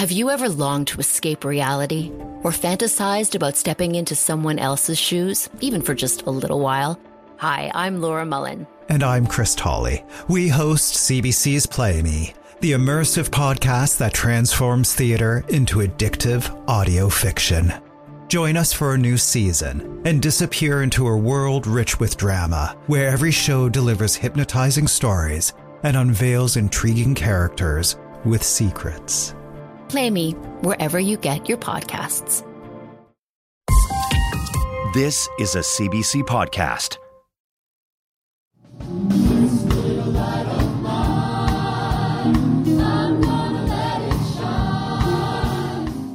Have you ever longed to escape reality or fantasized about stepping into someone else's shoes, even for just a little while? Hi, I'm Laura Mullin. And I'm Chris Tolley. We host CBC's Play Me, the immersive podcast that transforms theater into addictive audio fiction. Join us for a new season and disappear into a world rich with drama, where every show delivers hypnotizing stories and unveils intriguing characters with secrets. Play Me wherever you get your podcasts. This is a CBC podcast.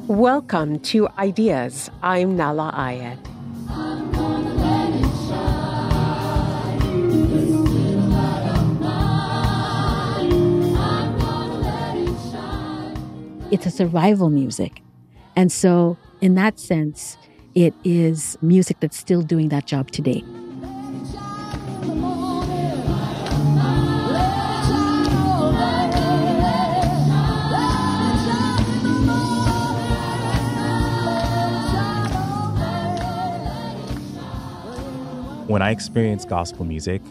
Welcome to Ideas. I'm Nahlah Ayed. It's a survival music. And so, in that sense, it is music that's still doing that job today. When I experience gospel music,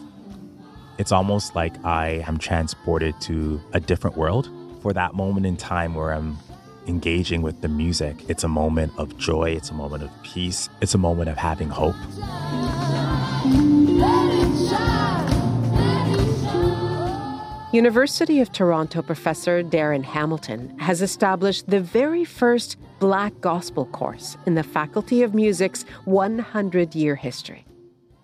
it's almost like I am transported to a different world. For that moment in time where I'm engaging with the music, it's a moment of joy, it's a moment of peace, it's a moment of having hope. University of Toronto professor Darren Hamilton has established the very first Black Gospel course in the Faculty of Music's 100 year history.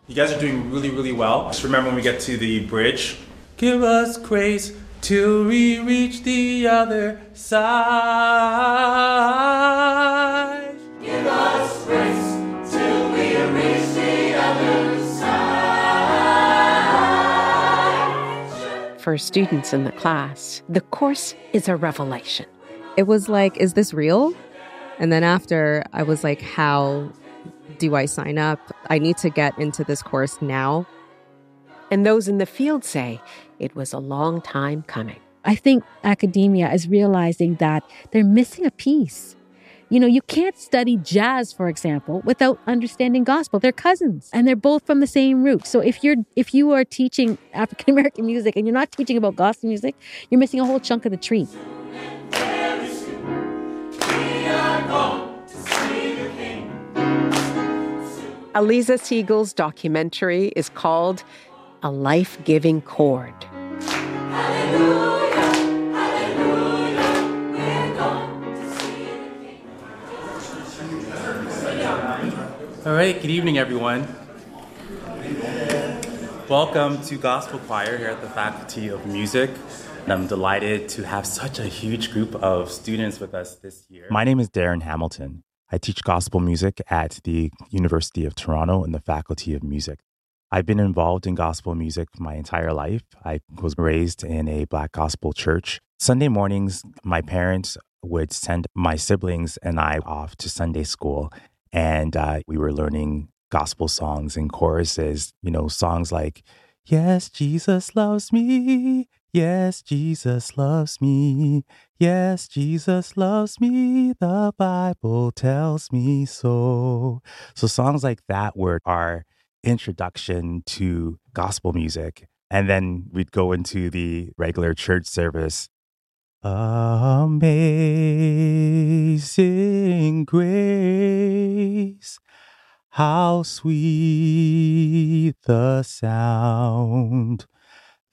You guys are doing really, really well. Just remember when we get to the bridge, give us grace till we reach the other side. Give us grace till we reach the other For students in the class, the course is a revelation. It was like, is this real? And then after, I was like, how do I sign up? I need to get into this course now. And those in the field say it was a long time coming. I think academia is realizing that they're missing a piece. You know, you can't study jazz, for example, without understanding gospel. They're cousins and they're both from the same root. So if you're if you are teaching African American music and you're not teaching about gospel music, you're missing a whole chunk of the tree. Alisa Siegel's documentary is called A Life Giving Chord. All right, good evening, everyone. Welcome to Gospel Choir here at the Faculty of Music. And I'm delighted to have such a huge group of students with us this year. My name is Darren Hamilton. I teach gospel music at the University of Toronto in the Faculty of Music. I've been involved in gospel music my entire life. I was raised in a Black gospel church. Sunday mornings, my parents would send my siblings and I off to Sunday school, and uh, we were learning gospel songs and choruses, you know, songs like, Yes, Jesus loves me. Yes, Jesus loves me. Yes, Jesus loves me. The Bible tells me so. So, songs like that were our introduction to gospel music. And then we'd go into the regular church service. Amazing grace, how sweet the sound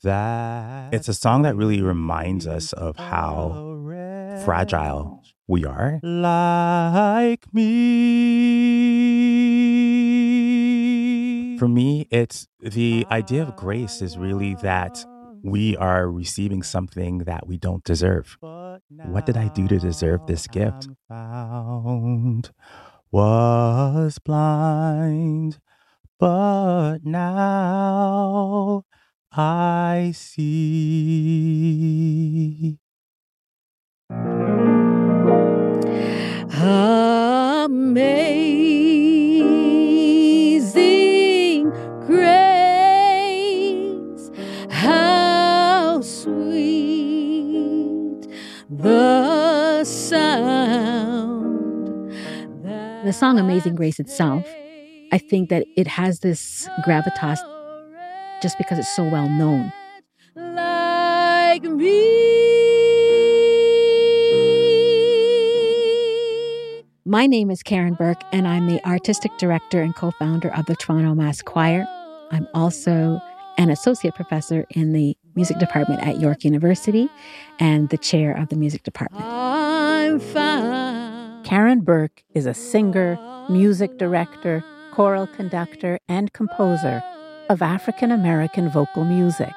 that. It's a song that really reminds us of how fragile we are. Like me. For me, it's the idea of grace is really that we are receiving something that we don't deserve. What did I do to deserve this gift? Found was blind, but now I see. Amazing the sound. The song Amazing Grace itself, I think that it has this gravitas just because it's so well known. Like me. My name is Karen Burke, and I'm the artistic director and co founder of the Toronto Mass Choir. I'm also an associate professor in the music department at York University and the chair of the music department. Karen Burke is a singer, music director, choral conductor, and composer of African American vocal music.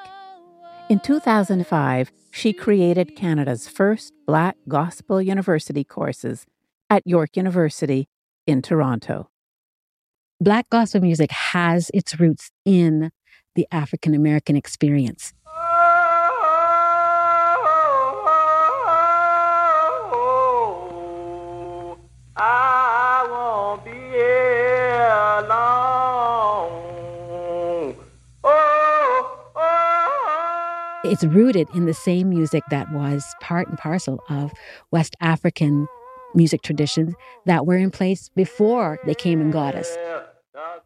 In 2005, she created Canada's first Black Gospel University courses at York University in Toronto. Black gospel music has its roots in the African American experience. It's rooted in the same music that was part and parcel of West African music traditions that were in place before they came and got us.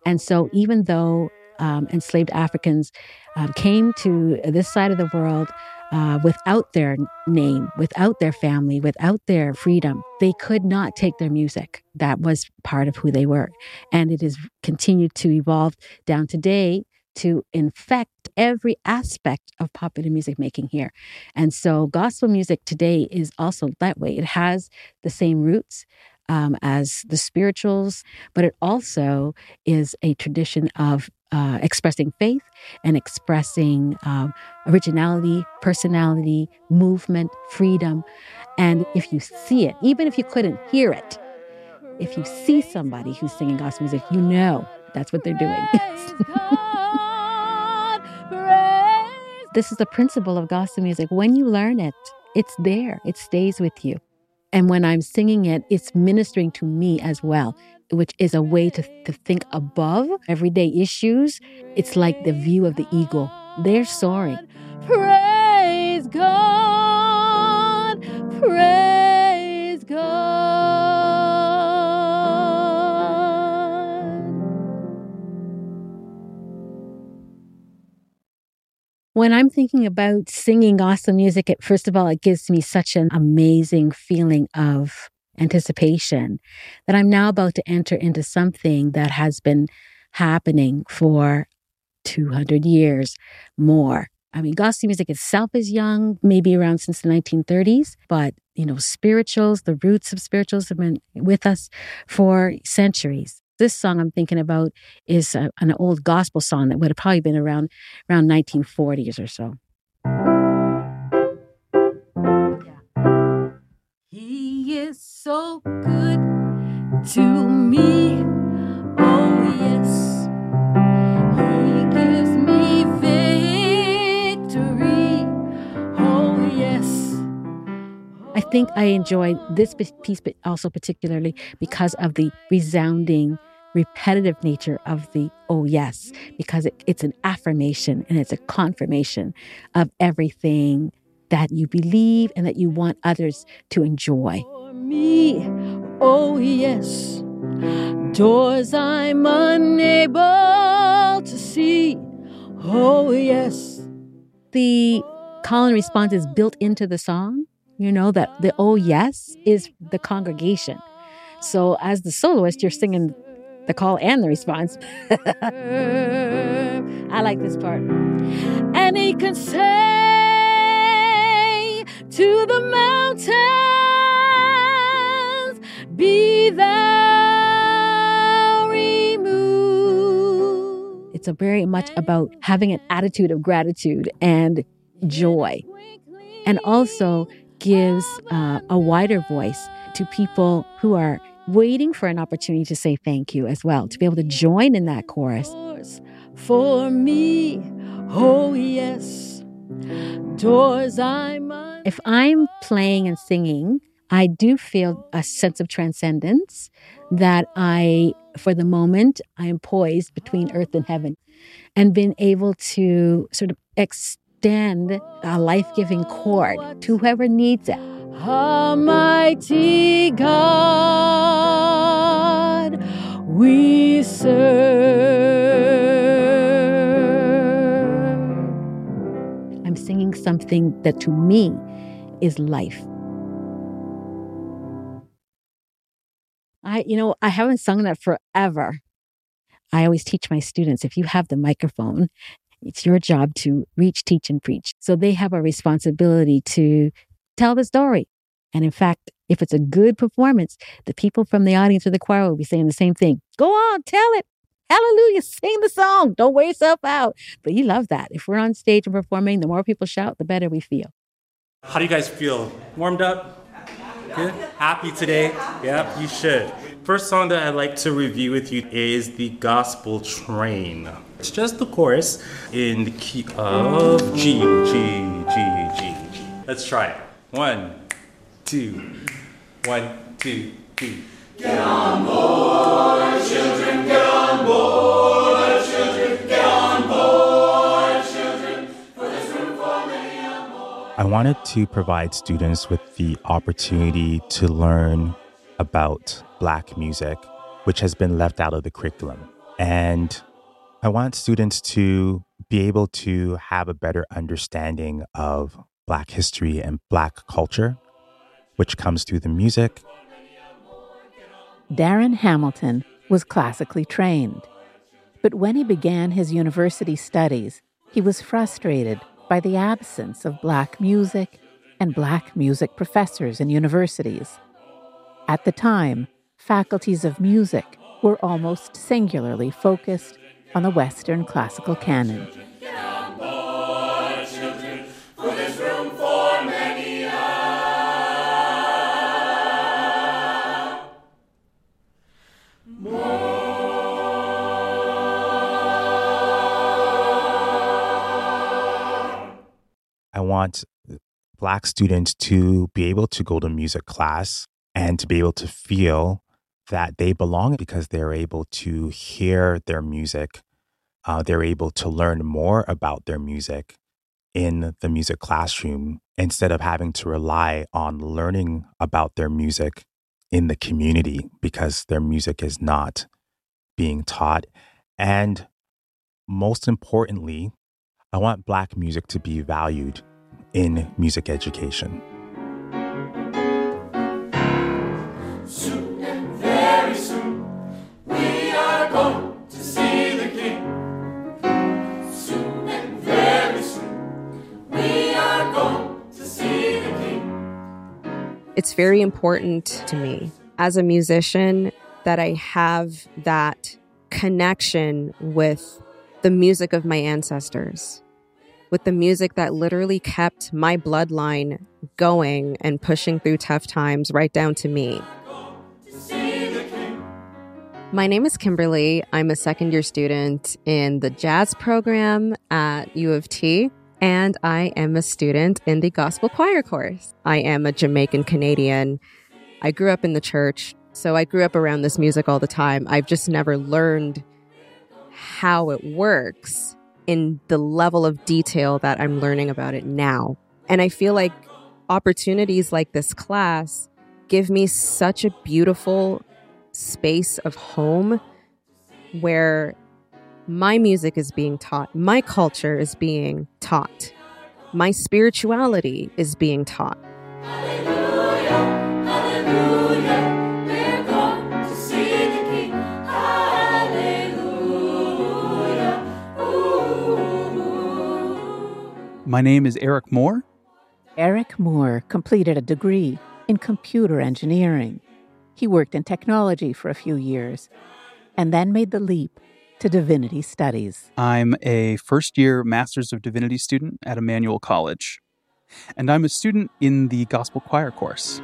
And so, even though um, enslaved Africans um, came to this side of the world uh, without their name, without their family, without their freedom, they could not take their music. That was part of who they were. And it has continued to evolve down today to infect every aspect of popular music making here. And so gospel music today is also that way. It has the same roots. Um, as the spirituals, but it also is a tradition of uh, expressing faith and expressing um, originality, personality, movement, freedom. And if you see it, even if you couldn't hear it, if you see somebody who's singing gospel music, you know that's what they're doing. This is the principle of gospel music. When you learn it, it's there, it stays with you. And when I'm singing it, it's ministering to me as well, which is a way to, to think above everyday issues. It's like the view of the eagle. They're soaring. Praise God, When I'm thinking about singing gospel music, it, first of all, it gives me such an amazing feeling of anticipation that I'm now about to enter into something that has been happening for 200 years more. I mean, gospel music itself is young, maybe around since the 1930s, but you know, spirituals, the roots of spirituals have been with us for centuries. This song I'm thinking about is a, an old gospel song that would have probably been around around 1940s or so. He is so good to me. Oh yes. He gives me victory. Oh yes. I think I enjoyed this piece, but also particularly because of the resounding repetitive nature of the oh yes, because it, it's an affirmation and it's a confirmation of everything that you believe and that you want others to enjoy. For me, oh yes, doors I'm unable to see. Oh yes. The call and response is built into the song. You know that the oh yes is the congregation. So as the soloist, you're singing the call and the response. I like this part. And he can say to the mountains, Be thou removed. It's very much about having an attitude of gratitude and joy, and also gives uh, a wider voice to people who are waiting for an opportunity to say thank you as well, to be able to join in that chorus. For me, oh yes, doors I'm. If I'm playing and singing, I do feel a sense of transcendence that I, for the moment, I am poised between earth and heaven and been able to sort of extend a life giving chord to whoever needs it. Almighty God, we serve. I'm singing something that to me is life. I, you know, I haven't sung that forever. I always teach my students if you have the microphone, it's your job to reach, teach, and preach. So they have a responsibility to tell the story. And in fact, if it's a good performance, the people from the audience or the choir will be saying the same thing. Go on, tell it. Hallelujah. Sing the song. Don't wear yourself out. But you love that. If we're on stage and performing, the more people shout, the better we feel. How do you guys feel? Warmed up? Good? Happy today? Yep, you should. First song that I'd like to review with you is the Gospel Train. It's just the chorus in the key of G, G, G, G, G. Let's try it. One, two, one, two, three. Get on board, children, get on board, children, get on board, children, for this room for many more. I wanted to provide students with the opportunity to learn about Black music, which has been left out of the curriculum. And I want students to be able to have a better understanding of Black history and Black culture, which comes through the music. Darren Hamilton was classically trained. But when he began his university studies, he was frustrated by the absence of Black music and Black music professors in universities. At the time, faculties of music were almost singularly focused on the Western classical canon. Want Black students to be able to go to music class and to be able to feel that they belong because they're able to hear their music. Uh, they're able to learn more about their music in the music classroom instead of having to rely on learning about their music in the community because their music is not being taught. And most importantly, I want Black music to be valued in music education. Soon and very soon, we are going to see the King. Soon and very soon, we are going to see the King. It's very important to me as a musician that I have that connection with the music of my ancestors with the music that literally kept my bloodline going and pushing through tough times right down to me. My name is Kimberly. I'm a second year student in the jazz program at U of T, and I am a student in the gospel choir course. I am a Jamaican Canadian. I grew up in the church, so I grew up around this music all the time. I've just never learned how it works in the level of detail that I'm learning about it now. And I feel like opportunities like this class give me such a beautiful space of home where my music is being taught, my culture is being taught, my spirituality is being taught. My name is Eric Moore. Eric Moore completed a degree in computer engineering. He worked in technology for a few years and then made the leap to divinity studies. I'm a first year Masters of Divinity student at Emmanuel College, and I'm a student in the Gospel Choir course.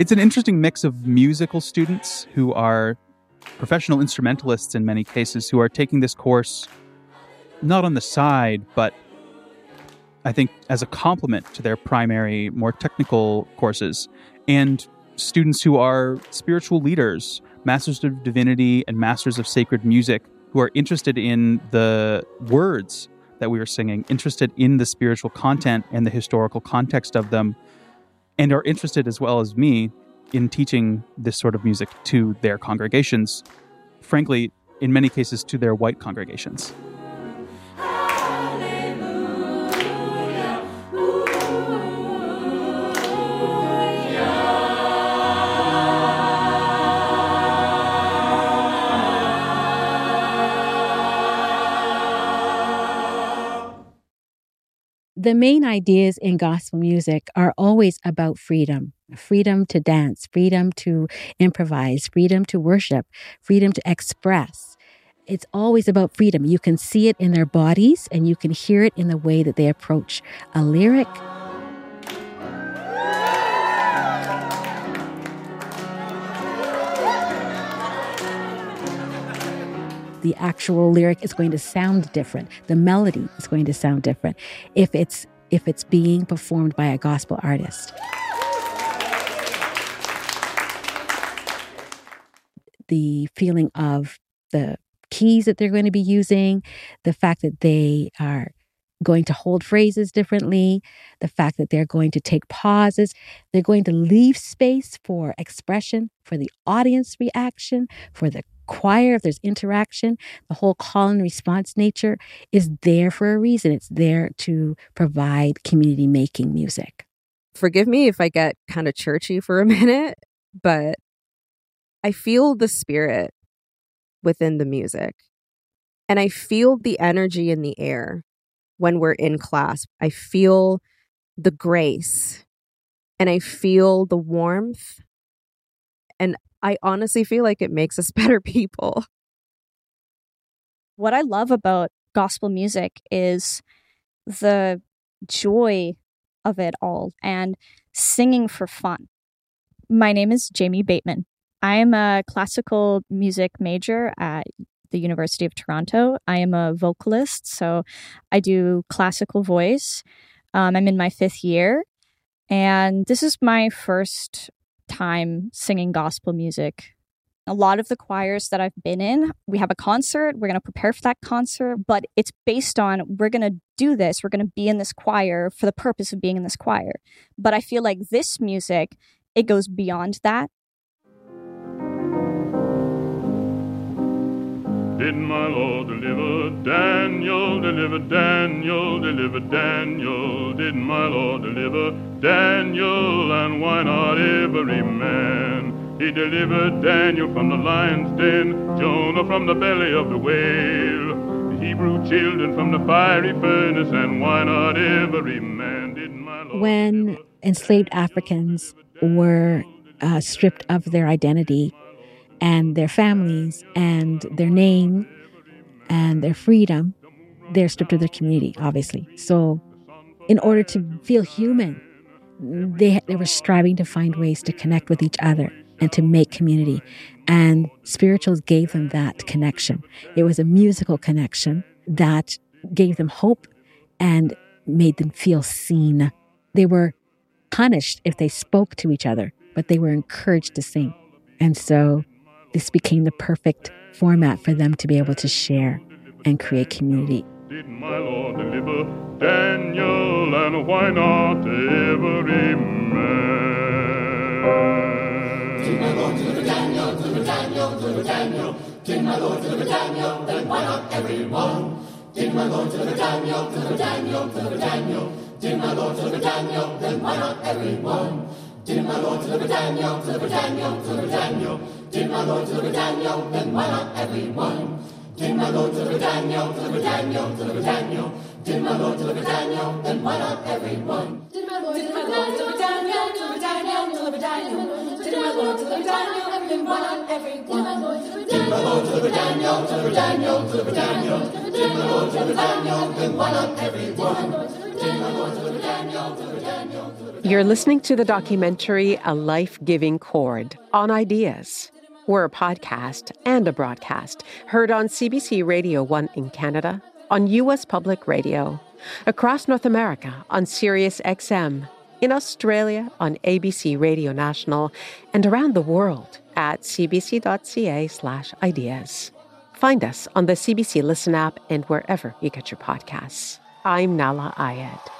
It's an interesting mix of musical students who are professional instrumentalists in many cases who are taking this course not on the side, but I think as a complement to their primary, more technical courses, and students who are spiritual leaders, masters of divinity, and masters of sacred music who are interested in the words that we are singing, interested in the spiritual content and the historical context of them, and are interested as well as me in teaching this sort of music to their congregations. Frankly, in many cases, to their white congregations. The main ideas in gospel music are always about freedom freedom to dance, freedom to improvise, freedom to worship, freedom to express. It's always about freedom. You can see it in their bodies and you can hear it in the way that they approach a lyric. The actual lyric is going to sound different. The melody is going to sound different if it's if it's being performed by a gospel artist. The feeling of the keys that they're going to be using, the fact that they are going to hold phrases differently, the fact that they're going to take pauses, they're going to leave space for expression, for the audience reaction, for the choir, if there's interaction, the whole call and response nature is there for a reason. It's there to provide community making music. Forgive me if I get kind of churchy for a minute, but I feel the spirit within the music. And I feel the energy in the air when we're in class. I feel the grace and I feel the warmth. And I honestly feel like it makes us better people. What I love about gospel music is the joy of it all and singing for fun. My name is Jamie Bateman. I am a classical music major at the University of Toronto. I am a vocalist, so I do classical voice. Um, I'm in my fifth year, and this is my first time singing gospel music. A lot of the choirs that I've been in, we have a concert, we're going to prepare for that concert, but it's based on we're going to do this, we're going to be in this choir for the purpose of being in this choir. But I feel like this music, it goes beyond that. Did my Lord deliver Daniel, deliver Daniel, deliver Daniel? Did my Lord deliver Daniel, and why not every man? He delivered Daniel from the lion's den, Jonah from the belly of the whale, the Hebrew children from the fiery furnace, and why not every man? Did my Lord when enslaved Africans were uh, stripped of their identity and their families and their name and their freedom, they're stripped of their community, obviously. So, in order to feel human, they, they were striving to find ways to connect with each other and to make community. And spirituals gave them that connection. It was a musical connection that gave them hope and made them feel seen. They were punished if they spoke to each other, but they were encouraged to sing. And so this became the perfect format for them to be able to share and create community. Did my Lord deliver Daniel, and why not every man? Did my Lord deliver Daniel, deliver Daniel, deliver Daniel? Did my Lord deliver Daniel, then why not everyone? Did my Lord deliver Daniel, deliver Daniel, deliver Daniel? Did my Lord deliver Daniel, then why not everyone? Did my Lord deliver Daniel, deliver Daniel, deliver Daniel? Did my Lord deliver Daniel, then why not everyone? Did my Lord deliver Daniel, deliver Daniel, deliver Daniel? Did my Lord deliver Daniel, then why not everyone? My Lord deliver Daniel, deliver Daniel, deliver Daniel? My Lord deliver Daniel, then why not everyone? You're listening to the documentary A Life Giving Chord on Ideas. We're a podcast and a broadcast heard on CBC Radio 1 in Canada, on U.S. Public Radio, across North America on Sirius XM, in Australia on ABC Radio National, and around the world at cbc.ca slash ideas. Find us on the CBC Listen app and wherever you get your podcasts. I'm Nahlah Ayed.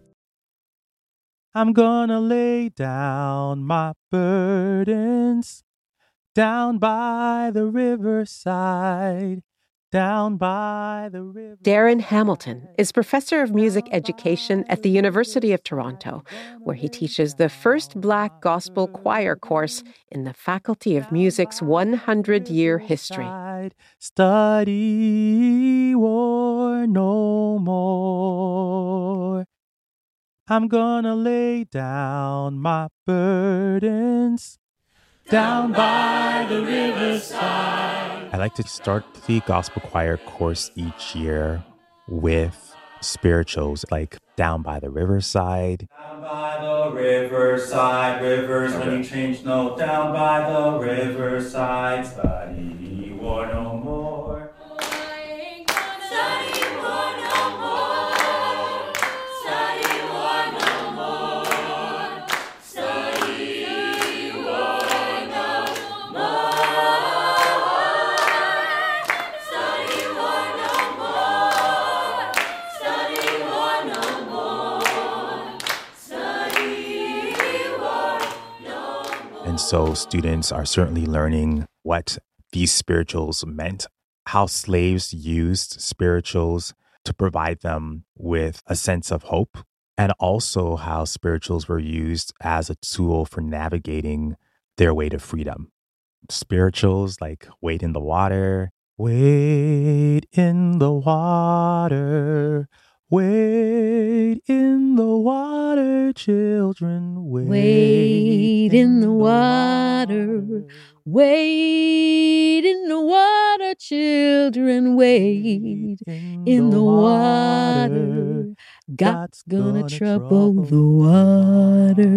I'm gonna lay down my burdens down by the riverside, down by the river. Darren Hamilton is professor of music education at the University of Toronto, where he teaches the first Black gospel choir course in the Faculty of Music's 100 year history. Study war no more. I'm gonna lay down my burdens down by the riverside. I like to start the gospel choir course each year with spirituals like Down by the Riverside. Down by the riverside, rivers when you change note. Down by the riverside, study war no more. And so students are certainly learning what these spirituals meant, how slaves used spirituals to provide them with a sense of hope, and also how spirituals were used as a tool for navigating their way to freedom. Spirituals like Wade in the water, Wade in the water, Wade in the water, children. Wade, Wade in the water. Wade in the water, children. Wade in the water. God's gonna trouble the water.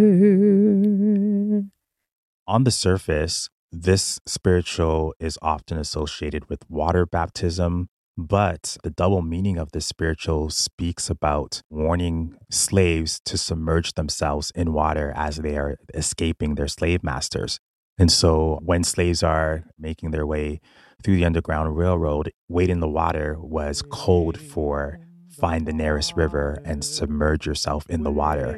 On the surface, this spiritual is often associated with water baptism, but the double meaning of this spiritual speaks about warning slaves to submerge themselves in water as they are escaping their slave masters. And so when slaves are making their way through the Underground Railroad, wade in the water was code for find the nearest river and submerge yourself in the water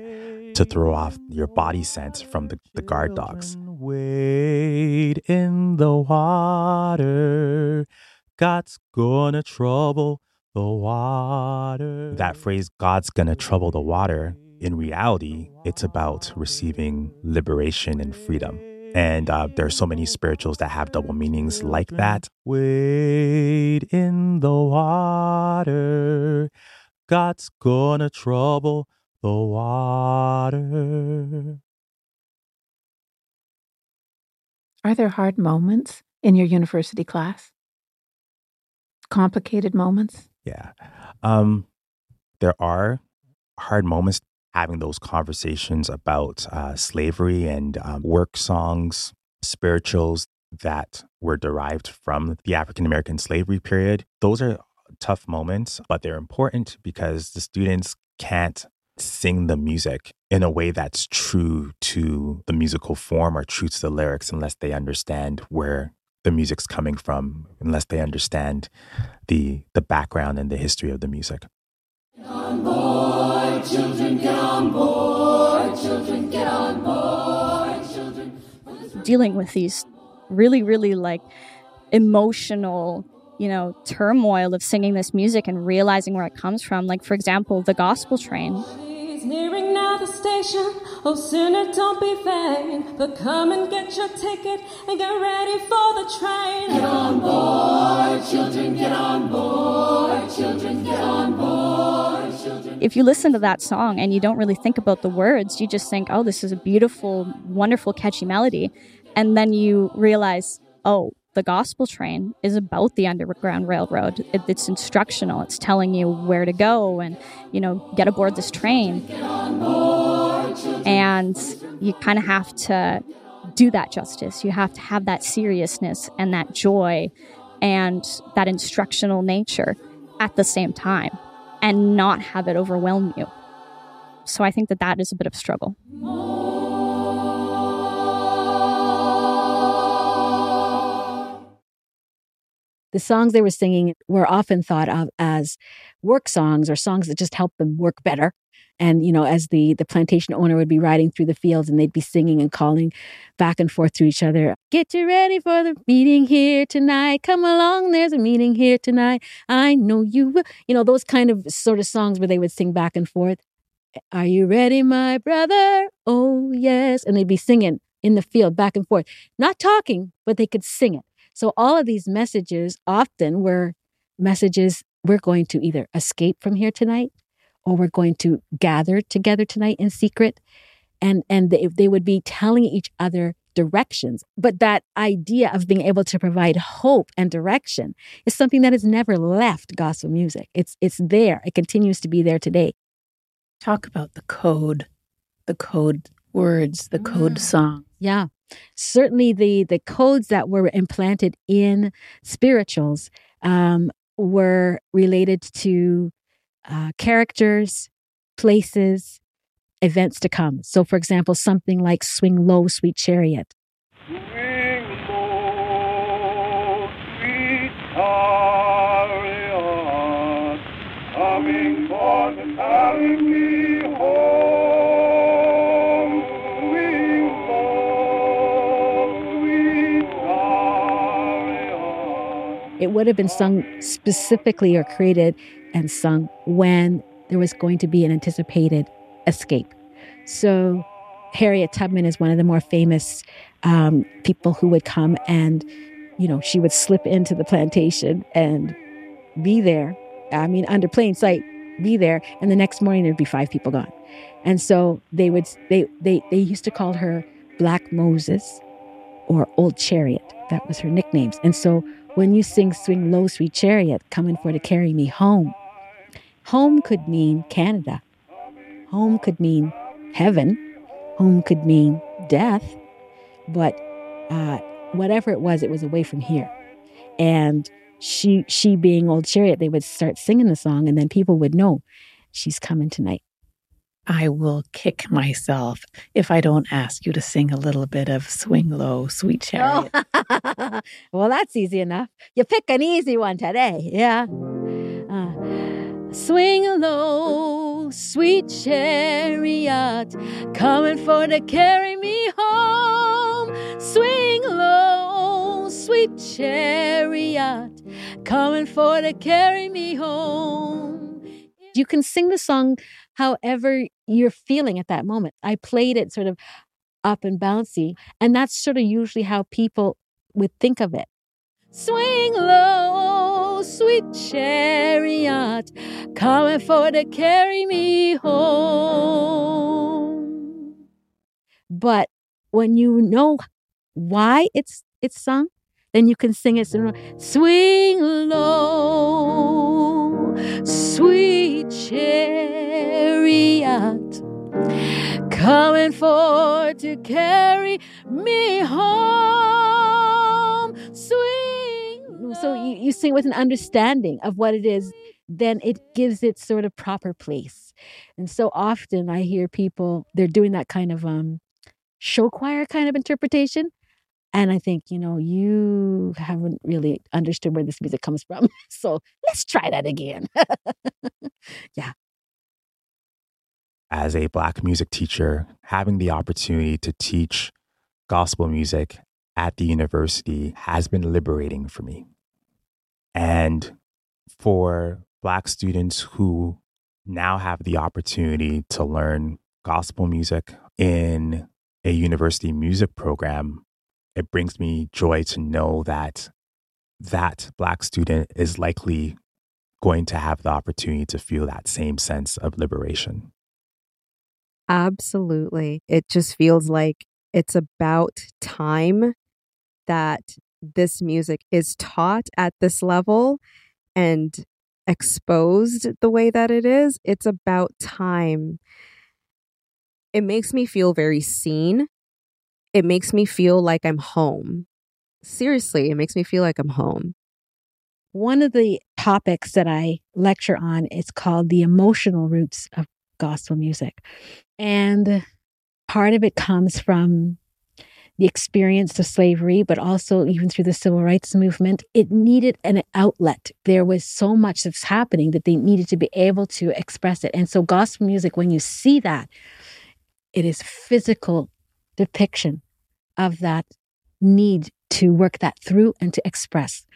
to throw off your body scent from the, the guard dogs. Wade in the water. God's gonna trouble the water. That phrase, God's gonna trouble the water, in reality, it's about receiving liberation and freedom. And uh, there are so many spirituals that have double meanings like that. Wade in the water. God's gonna trouble the water. Are there hard moments in your university class? Complicated moments? Yeah. Um, there are hard moments having those conversations about uh, slavery and um, work songs, spirituals that were derived from the African American slavery period. Those are tough moments, but they're important because the students can't sing the music in a way that's true to the musical form or true to the lyrics unless they understand where the music's coming from, unless they understand the the background and the history of the music. On board, children, get on board. Children, get on board. Children. dealing with these really, really like emotional, you know, turmoil of singing this music and realizing where it comes from. Like, for example, the gospel train. It's by the station. Oh, sinner, don't be vain, but come and get your ticket and get ready for the train. Get on board, children, get on board, children, get on board, children. If you listen to that song and you don't really think about the words, you just think, oh, this is a beautiful, wonderful, catchy melody. And then you realize, oh, the gospel train is about the underground railroad. It, it's instructional. It's telling you where to go and you know get aboard this train. And you kind of have to do that justice. You have to have that seriousness and that joy and that instructional nature at the same time and not have it overwhelm you. So i think that that is a bit of struggle the songs they were singing were often thought of as work songs or songs that just helped them work better. And you know as the the plantation owner would be riding through the fields and they'd be singing and calling back and forth to each other get you ready for the meeting here tonight. Come along there's a meeting here tonight. I know you will. You know those kind of sort of songs where they would sing back and forth. Are you ready my brother? Oh yes. And they'd be singing in the field back and forth not talking but they could sing it so all of these messages often were messages we're going to either escape from here tonight or we're going to gather together tonight in secret and and they, they would be telling each other directions. But that idea of being able to provide hope and direction is something that has never left gospel music. It's it's there. It continues to be there today. Talk about the code the code words the code mm. song yeah certainly the the codes that were implanted in spirituals um, were related to uh, characters, places, events to come. So, for example, something like "Swing Low, Sweet Chariot." It would have been sung specifically or created and sung when there was going to be an anticipated escape. So, Harriet Tubman is one of the more famous um, people who would come and, you know, she would slip into the plantation and be there. I mean, under plain sight, be there. And the next morning, there'd be five people gone. And so they would, they, they, they used to call her Black Moses or Old Chariot. That was her nicknames. And so when you sing Swing Low, Sweet Chariot, coming for to carry me home, Home could mean Canada. Home could mean heaven. Home could mean death. But uh, whatever it was, it was away from here. And she, she being Old Chariot, they would start singing the song, and then people would know she's coming tonight. I will kick myself if I don't ask you to sing a little bit of Swing Low, Sweet Chariot. Oh. well, that's easy enough. You pick an easy one today. Yeah. Uh, Swing low, sweet chariot, coming for to carry me home. Swing low, sweet chariot, coming for to carry me home. You can sing the song however you're feeling at that moment. I played it sort of up and bouncy, and that's sort of usually how people would think of it. Swing low, sweet chariot, coming for to carry me home. But when you know why it's it's sung, then you can sing it. Swing low, sweet chariot, coming for to carry me home. Swing so you, you sing with an understanding of what it is then it gives it sort of proper place and so often i hear people they're doing that kind of um show choir kind of interpretation and i think you know you haven't really understood where this music comes from. So let's try that again. Yeah. As a black music teacher having the opportunity to teach gospel music at the university has been liberating for me. And for Black students who now have the opportunity to learn gospel music in a university music program, it brings me joy to know that that Black student is likely going to have the opportunity to feel that same sense of liberation. Absolutely. It just feels like it's about time that this music is taught at this level and exposed the way that it is. It's about time. It makes me feel very seen. It makes me feel like I'm home. Seriously, it makes me feel like I'm home. One of the topics that I lecture on is called the emotional roots of gospel music. And part of it comes from the experience of slavery, but also even through the civil rights movement. It needed an outlet. There was so much that's happening that they needed to be able to express it. And so, gospel music, when you see that, it is physical depiction of that need to work that through and to express.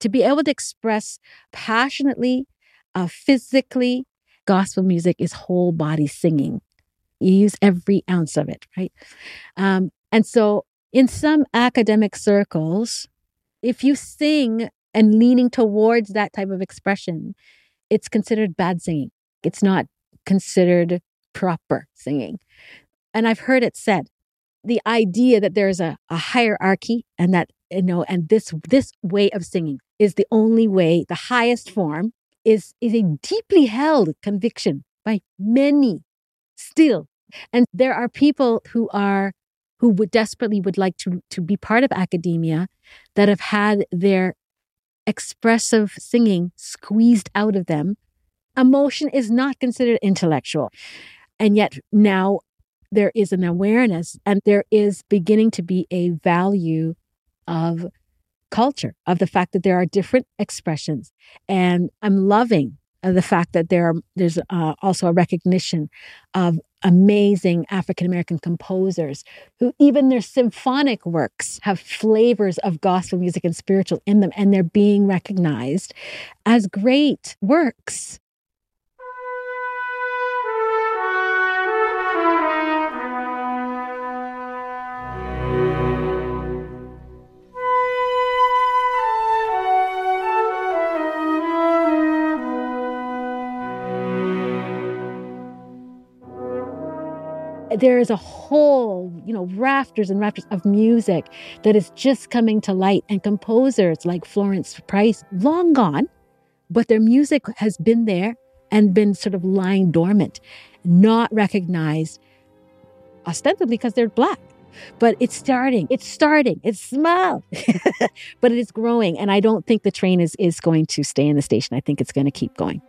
To be able to express passionately, uh, physically, gospel music is whole body singing. You use every ounce of it, right? Um, and so, in some academic circles, if you sing and leaning towards that type of expression, it's considered bad singing. It's not considered proper singing. And I've heard it said the idea that there's a, a hierarchy and that, you know, and this, this way of singing is the only way, the highest form is, is a deeply held conviction by many still. And there are people who are who would desperately would like to to be part of academia that have had their expressive singing squeezed out of them. Emotion is not considered intellectual. And yet now there is an awareness and there is beginning to be a value of culture, of the fact that there are different expressions. And I'm loving the fact that there are, there's uh, also a recognition of amazing African American composers who even their symphonic works have flavors of gospel music and spiritual in them, and they're being recognized as great works. There is a whole, you know, rafters and rafters of music that is just coming to light. And composers like Florence Price, long gone, but their music has been there and been sort of lying dormant, not recognized ostensibly because they're black. But it's starting. It's starting. It's small, but it is growing. And I don't think the train is, is going to stay in the station. I think it's going to keep going.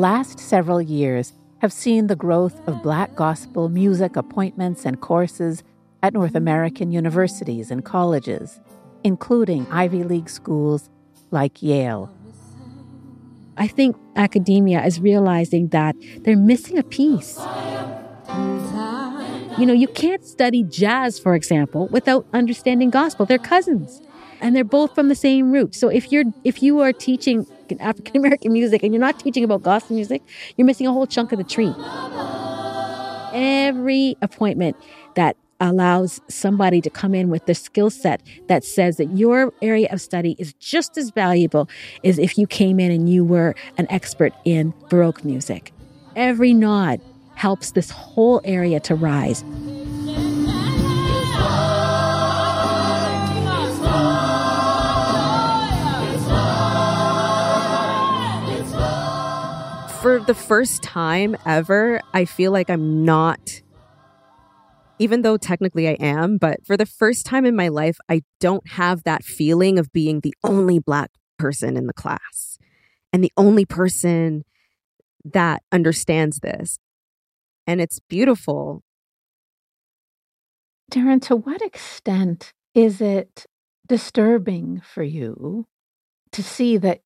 Last several years have seen the growth of Black gospel music appointments and courses at North American universities and colleges, including Ivy League schools like Yale. I think academia is realizing that they're missing a piece. You know, you can't study jazz, for example, without understanding gospel. They're cousins and they're both from the same root. So if you're if you are teaching African American music and you're not teaching about gospel music, you're missing a whole chunk of the tree. Every appointment that allows somebody to come in with the skill set that says that your area of study is just as valuable as if you came in and you were an expert in Baroque music. Every nod helps this whole area to rise. The first time ever, I feel like I'm not even though technically I am, but for the first time in my life, I don't have that feeling of being the only Black person in the class and the only person that understands this. And it's beautiful. Darren, to what extent is it disturbing for you to see that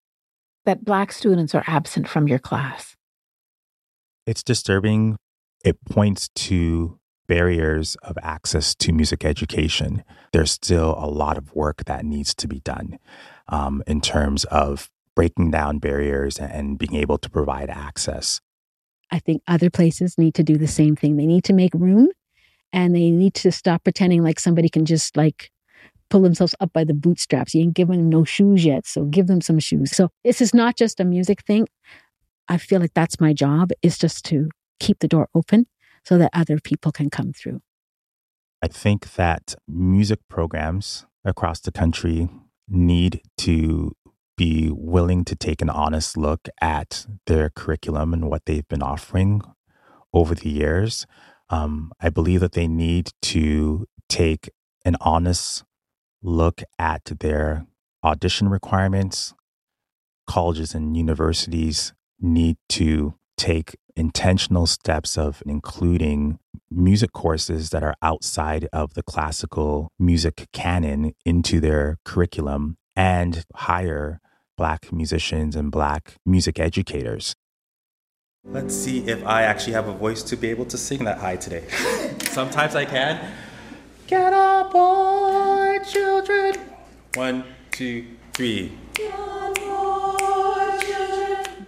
that black students are absent from your class? It's disturbing. It points to barriers of access to music education. There's still a lot of work that needs to be done um, in terms of breaking down barriers and being able to provide access. I think other places need to do the same thing. They need to make room and they need to stop pretending like somebody can just like pull themselves up by the bootstraps. You ain't giving them no shoes yet, so give them some shoes. So this is not just a music thing. I feel like that's my job is just to keep the door open so that other people can come through. I think that music programs across the country need to be willing to take an honest look at their curriculum and what they've been offering over the years. Um, I believe that they need to take an honest look at their audition requirements. Colleges and universities need to take intentional steps of including music courses that are outside of the classical music canon into their curriculum and hire Black musicians and Black music educators. Let's see if I actually have a voice to be able to sing that high today. Sometimes I can. Get up, boy, children. One, two, three.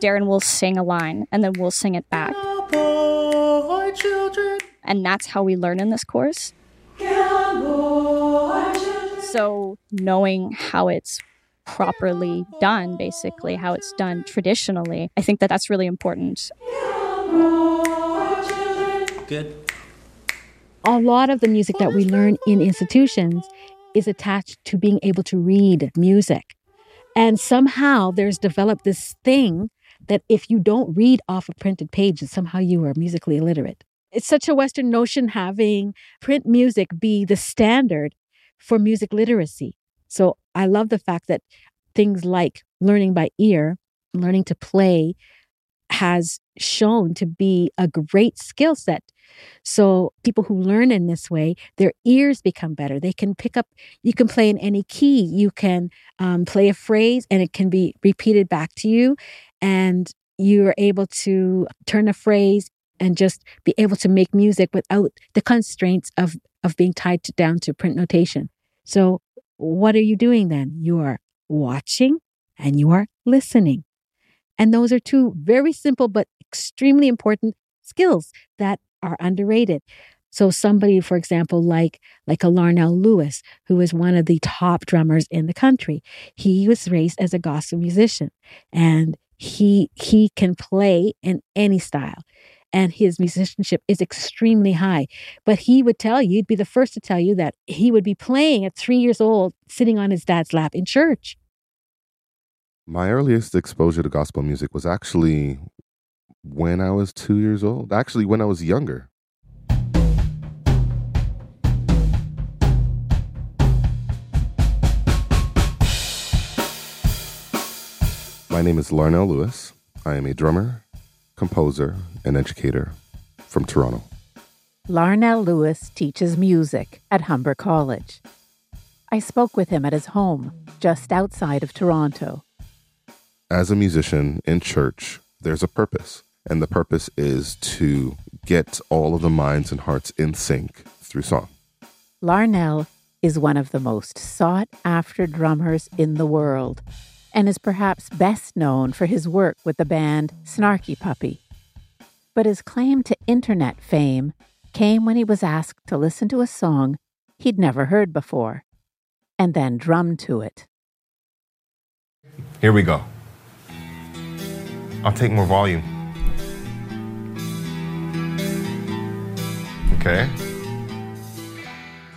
Darren will sing a line and then we'll sing it back. Boy, children. And that's how we learn in this course. So, knowing how it's properly done, basically, how it's done traditionally, I think that that's really important. Good. A lot of the music that we learn in institutions is attached to being able to read music. And somehow there's developed this thing that if you don't read off a printed page, that somehow you are musically illiterate. It's such a Western notion having print music be the standard for music literacy. So I love the fact that things like learning by ear, learning to play, has shown to be a great skill set. So people who learn in this way, their ears become better. They can pick up, you can play in any key. You can um, play a phrase and it can be repeated back to you. And you're able to turn a phrase and just be able to make music without the constraints of, of being tied to, down to print notation. So what are you doing then? You are watching and you are listening. And those are two very simple but extremely important skills that are underrated. So somebody, for example, like like a Larnell Lewis, who is one of the top drummers in the country, he was raised as a gospel musician, and he he can play in any style, and his musicianship is extremely high. But he would tell you, he'd be the first to tell you that he would be playing at three years old, sitting on his dad's lap in church. My earliest exposure to gospel music was actually when I was two years old. Actually, when I was younger. My name is Larnell Lewis. I am a drummer, composer, and educator from Toronto. Larnell Lewis teaches music at Humber College. I spoke with him at his home, just outside of Toronto. As a musician in church, there's a purpose, and the purpose is to get all of the minds and hearts in sync through song. Larnell is one of the most sought after drummers in the world and is perhaps best known for his work with the band Snarky Puppy. But his claim to internet fame came when he was asked to listen to a song he'd never heard before and then drum to it. Here we go. I'll take more volume. Okay.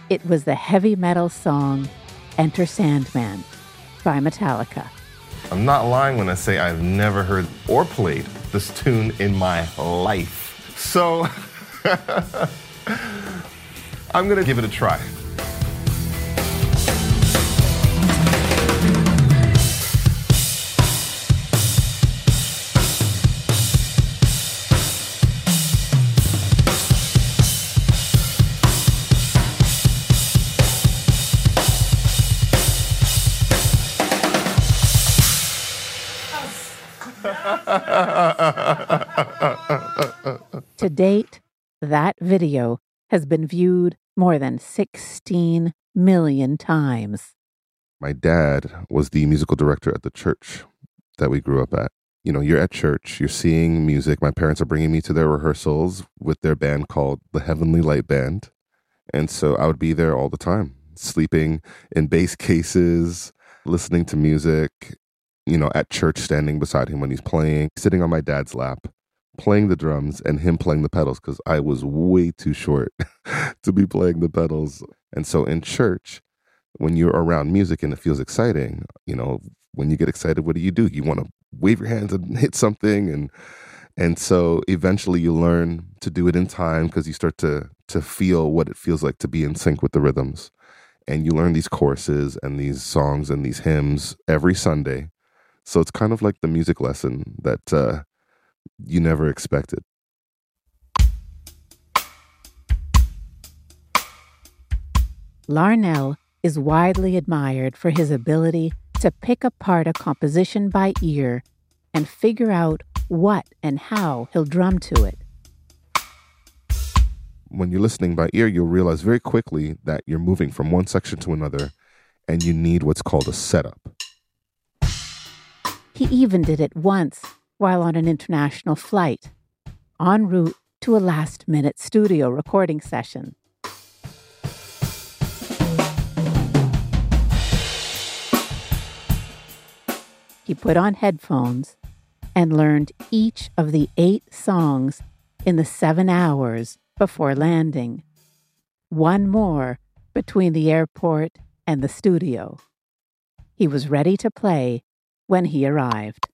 It was the heavy metal song Enter Sandman by Metallica. I'm not lying when I say I've never heard or played this tune in my life. So I'm to give it a try. To date, that video has been viewed more than 16 million times. My dad was the musical director at the church that we grew up at. You know, you're at church, you're seeing music. My parents are bringing me to their rehearsals with their band called the Heavenly Light Band. And so I would be there all the time, sleeping in bass cases, listening to music, you know, at church, standing beside him when he's playing, sitting on my dad's lap, playing the drums and him playing the pedals because I was way too short to be playing the pedals. And so in church, when you're around music and it feels exciting, you know, when you get excited, what do you do? You want to wave your hands and hit something and and so eventually you learn to do it in time because you start to to feel what it feels like to be in sync with the rhythms. And you learn these choruses and these songs and these hymns every Sunday. So it's kind of like the music lesson that uh, you never expected. Larnell is widely admired for his ability to pick apart a composition by ear and figure out what and how he'll drum to it. When you're listening by ear, you'll realize very quickly that you're moving from one section to another and you need what's called a setup. He even did it once while on an international flight, en route to a last minute studio recording session. He put on headphones and learned each of the eight songs in the seven hours before landing. One more between the airport and the studio. He was ready to play when he arrived.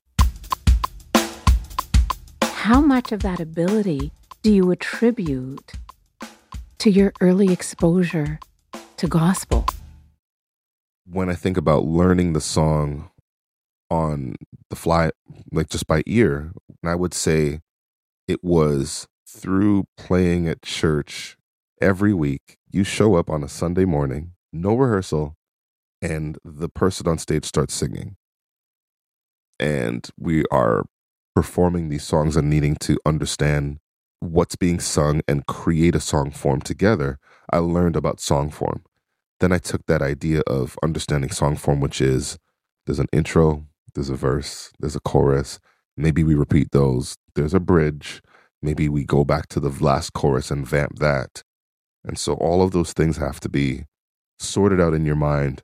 How much of that ability do you attribute to your early exposure to gospel? When I think about learning the song on the fly, like just by ear, I would say it was through playing at church every week. You show up on a Sunday morning, no rehearsal, and the person on stage starts singing. And we are performing these songs and needing to understand what's being sung and create a song form together. I learned about song form. Then I took that idea of understanding song form, which is there's an intro, there's a verse, there's a chorus. Maybe we repeat those. There's a bridge. Maybe we go back to the last chorus and vamp that. And so all of those things have to be sorted out in your mind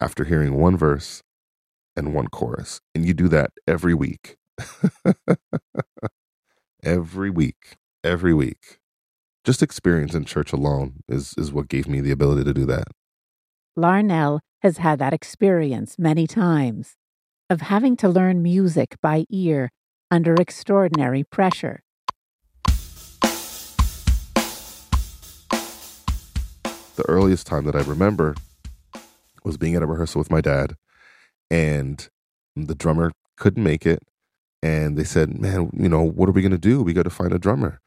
after hearing one verse and one chorus. And you do that every week. every week. Every week. Just experience in church alone is, is what gave me the ability to do that. Larnell has had that experience many times of having to learn music by ear under extraordinary pressure. The earliest time that I remember was being at a rehearsal with my dad, and the drummer couldn't make it. And they said, Man, you know, what are we going to do? We got to find a drummer.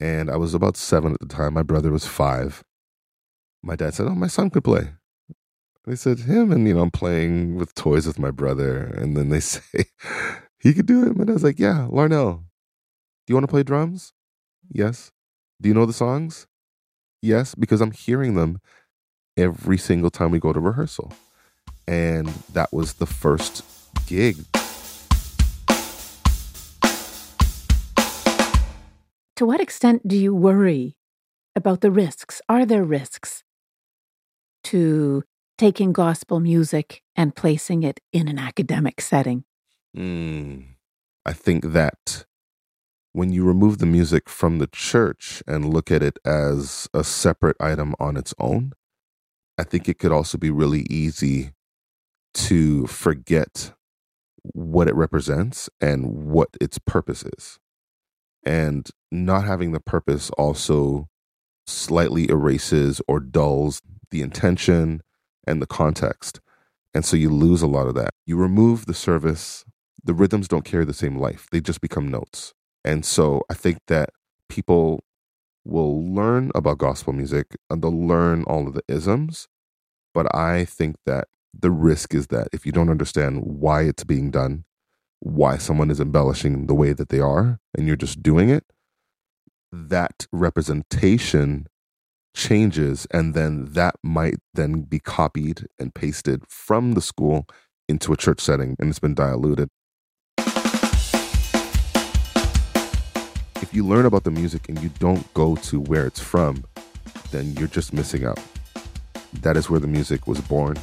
And I was about seven at the time. My brother was five. My dad said, Oh, my son could play. They said, Him. And, you know, I'm playing with toys with my brother. And then they say, He could do it. And I was like, Yeah, Larnell, do you want to play drums? Yes. Do you know the songs? Yes, because I'm hearing them every single time we go to rehearsal. And that was the first gig. To what extent do you worry about the risks? Are there risks to taking gospel music and placing it in an academic setting? Mm, I think that when you remove the music from the church and look at it as a separate item on its own, I think it could also be really easy to forget what it represents and what its purpose is. And not having the purpose also slightly erases or dulls the intention and the context. And so you lose a lot of that. You remove the service, the rhythms don't carry the same life, they just become notes. And so I think that people will learn about gospel music and they'll learn all of the isms. But I think that the risk is that if you don't understand why it's being done, why someone is embellishing the way that they are, and you're just doing it, that representation changes and then that might then be copied and pasted from the school into a church setting and it's been diluted. If you learn about the music and you don't go to where it's from then you're just missing out. That is where the music was born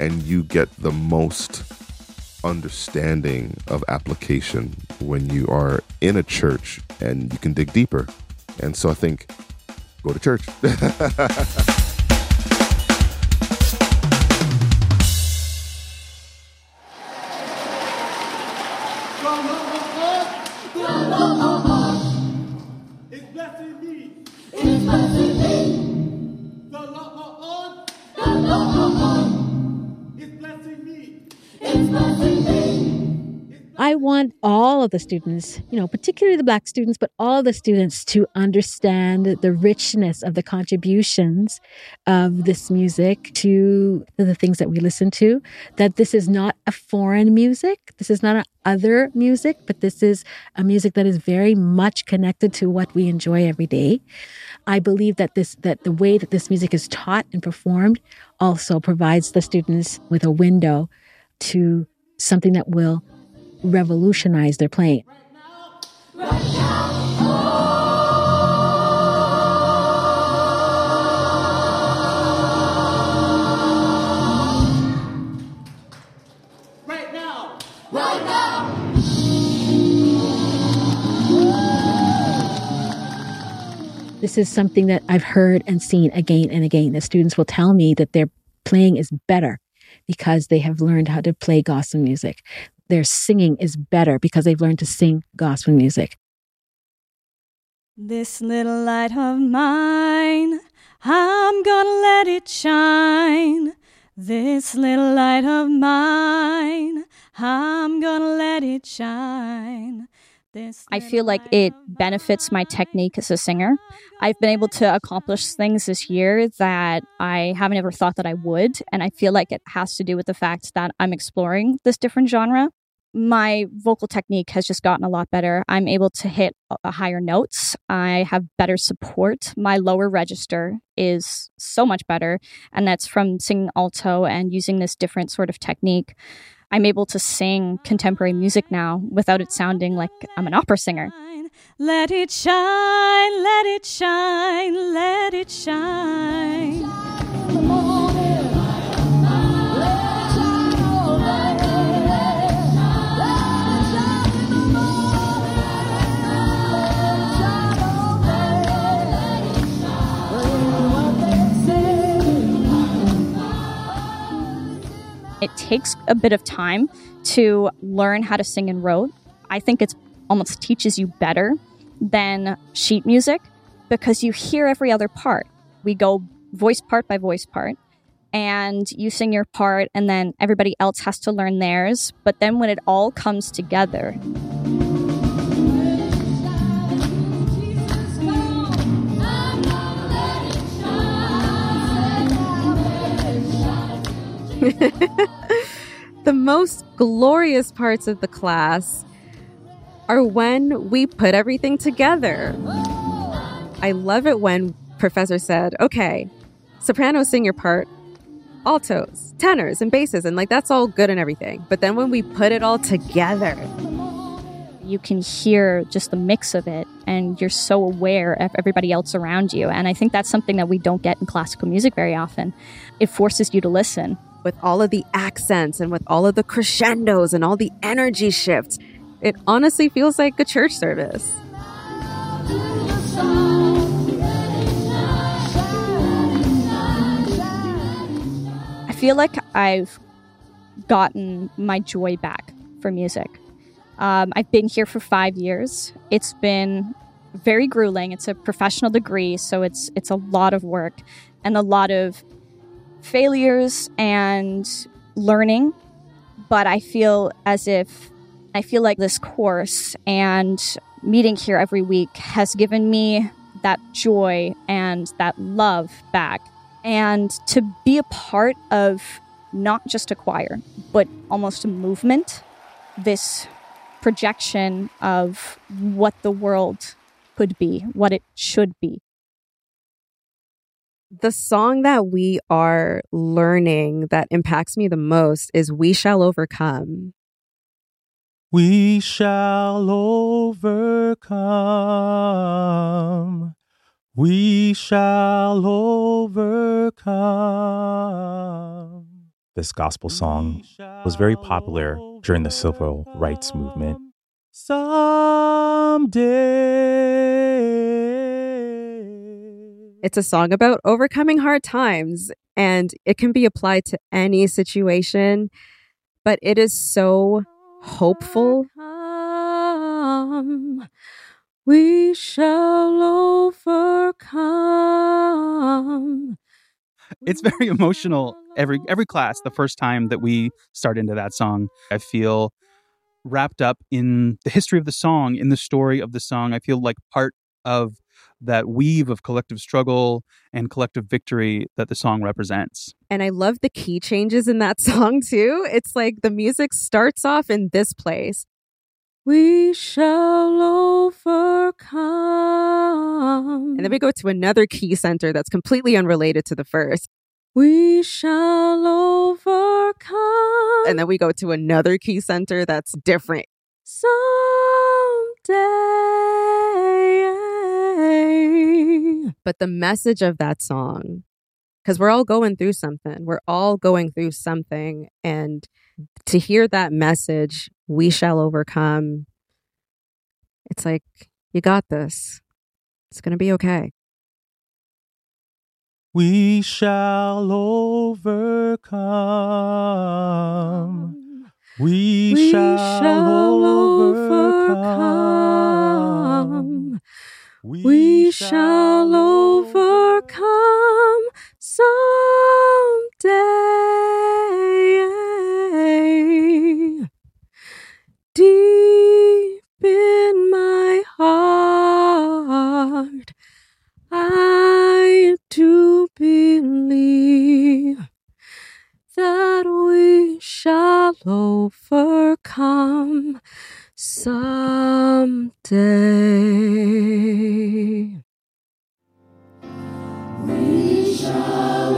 and you get the most understanding of application when you are in a church and you can dig deeper and so i think go to church. want all of the students, you know, particularly the Black students, but all the students to understand the richness of the contributions of this music to the things that we listen to. That this is not a foreign music, this is not an other music, but this is a music that is very much connected to what we enjoy every day. I believe that this that the way that this music is taught and performed also provides the students with a window to something that will revolutionize their playing. Right now. Right now. This is something that I've heard and seen again and again. The students will tell me that their playing is better because they have learned how to play gospel music. Their singing is better because they've learned to sing gospel music. This little light of mine, I'm gonna let it shine. This little light of mine, I'm gonna let it shine. This I feel like it benefits my technique as a singer. I've been able to accomplish things this year that I haven't ever thought that I would. And I feel like it has to do with the fact that I'm exploring this different genre. My vocal technique has just gotten a lot better. I'm able to hit higher notes. I have better support. My lower register is so much better. And that's from singing alto and using this different sort of technique. I'm able to sing contemporary music now without it sounding like I'm an opera singer. Let it shine, let it shine, let it shine. It takes a bit of time to learn how to sing in rote. I think it almost teaches you better than sheet music because you hear every other part. We go voice part by voice part and you sing your part and then everybody else has to learn theirs. But then when it all comes together, the most glorious parts of the class are when we put everything together. I love it when professor said, "Okay, sopranos sing your part, altos, tenors, and basses and like that's all good and everything. But then when we put it all together, you can hear just the mix of it and you're so aware of everybody else around you. And I think that's something that we don't get in classical music very often. It forces you to listen. With all of the accents and with all of the crescendos and all the energy shifts, it honestly feels like a church service. I feel like I've gotten my joy back for music. Um, I've been here for five years. It's been very grueling. It's a professional degree, so it's it's a lot of work and a lot of failures and learning. But I feel as if I feel like this course and meeting here every week has given me that joy and that love back. And to be a part of not just a choir, but almost a movement, this projection of what the world could be, what it should be. The song that we are learning that impacts me the most is We Shall Overcome. We shall overcome. We shall overcome. This gospel song was very popular during the civil rights movement. It's a song about overcoming hard times, and it can be applied to any situation, but it is so hopeful. We shall overcome. It's very emotional every every class the first time that we start into that song. I feel wrapped up in the history of the song, in the story of the song. I feel like part of that weave of collective struggle and collective victory that the song represents. And I love the key changes in that song too. It's like the music starts off in this place. We shall overcome. And then we go to another key center that's completely unrelated to the first. We shall overcome. And then we go to another key center that's different. Someday. But the message of that song, because we're all going through something, we're all going through something. And to hear that message, we shall overcome, it's like, you got this. It's going to be okay. We shall overcome. We, We shall, shall overcome. We shall overcome someday. Deep in my heart, I do believe that we shall overcome someday. We shall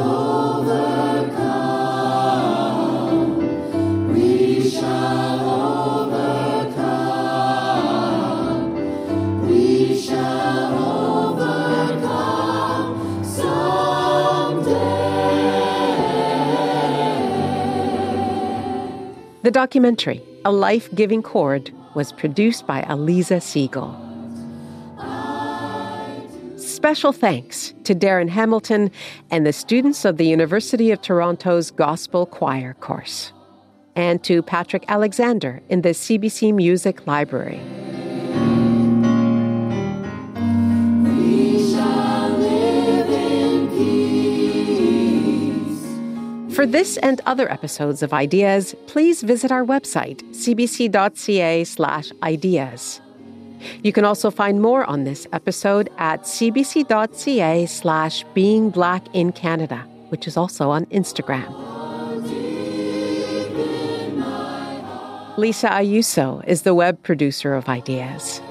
The documentary, A Life Giving Chord, was produced by Alisa Siegel. Special thanks to Darren Hamilton and the students of the University of Toronto's Gospel Choir course, and to Patrick Alexander in the CBC Music Library. For this and other episodes of Ideas, please visit our website, cbc.ca/slash ideas. You can also find more on this episode at cbc.ca slash being black in Canada, which is also on Instagram. Lisa Ayuso is the web producer of Ideas.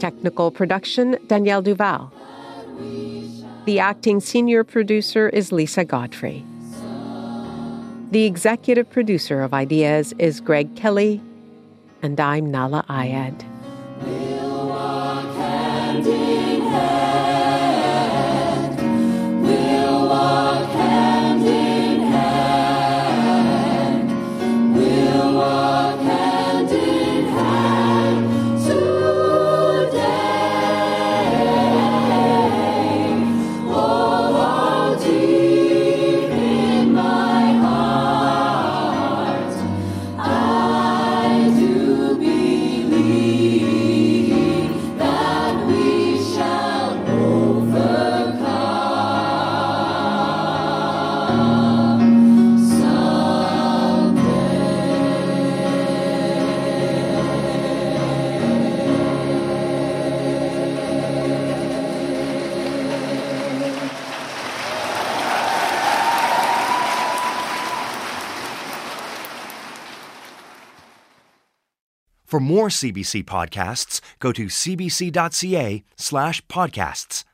Technical production, Danielle Duval. The acting senior producer is Lisa Godfrey. The executive producer of Ideas is Greg Kelly, and I'm Nahlah Ayed. More CBC podcasts, go to cbc.ca slash podcasts.